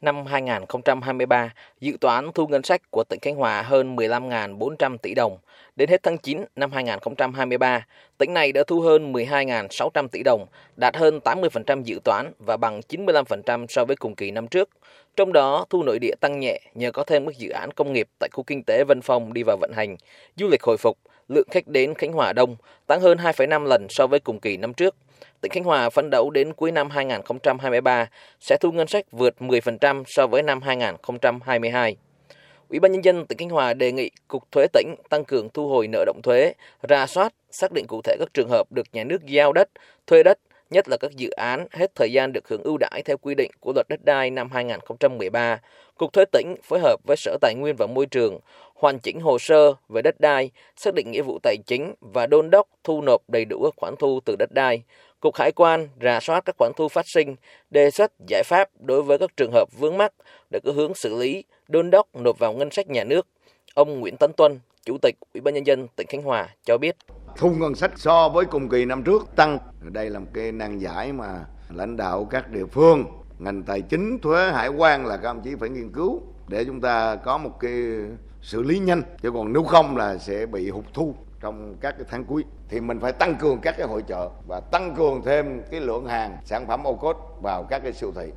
Năm 2023, dự toán thu ngân sách của tỉnh Khánh Hòa hơn 15.400 tỷ đồng. Đến hết tháng 9 năm 2023, tỉnh này đã thu hơn 12.600 tỷ đồng, đạt hơn 80% dự toán và bằng 95% so với cùng kỳ năm trước. Trong đó, thu nội địa tăng nhẹ nhờ có thêm các dự án công nghiệp tại khu kinh tế Vân Phong đi vào vận hành, du lịch hồi phục, lượng khách đến Khánh Hòa đông, tăng hơn 2,5 lần so với cùng kỳ năm trước. Tỉnh Khánh Hòa phấn đấu đến cuối năm 2023 sẽ thu ngân sách vượt 10% so với năm 2022. Ủy ban nhân dân tỉnh Khánh Hòa đề nghị Cục Thuế tỉnh tăng cường thu hồi nợ động thuế, ra soát, xác định cụ thể các trường hợp được nhà nước giao đất, thuê đất, nhất là các dự án hết thời gian được hưởng ưu đãi theo quy định của luật đất đai năm 2013. Cục Thuế tỉnh phối hợp với Sở Tài nguyên và Môi trường hoàn chỉnh hồ sơ về đất đai, xác định nghĩa vụ tài chính và đôn đốc thu nộp đầy đủ các khoản thu từ đất đai. Cục Hải quan rà soát các khoản thu phát sinh, đề xuất giải pháp đối với các trường hợp vướng mắc để có hướng xử lý, đôn đốc nộp vào ngân sách nhà nước. Ông Nguyễn Tấn Tuân, Chủ tịch Ủy ban nhân dân tỉnh Khánh Hòa cho biết. Thu ngân sách so với cùng kỳ năm trước tăng. Đây là một cái năng giải mà lãnh đạo các địa phương, ngành tài chính, thuế, hải quan là các ông chí phải nghiên cứu để chúng ta có một cái xử lý nhanh. Chứ còn nếu không là sẽ bị hụt thu trong các cái tháng cuối. Thì mình phải tăng cường các cái hội trợ và tăng cường thêm cái lượng hàng sản phẩm ô cốt vào các cái siêu thị.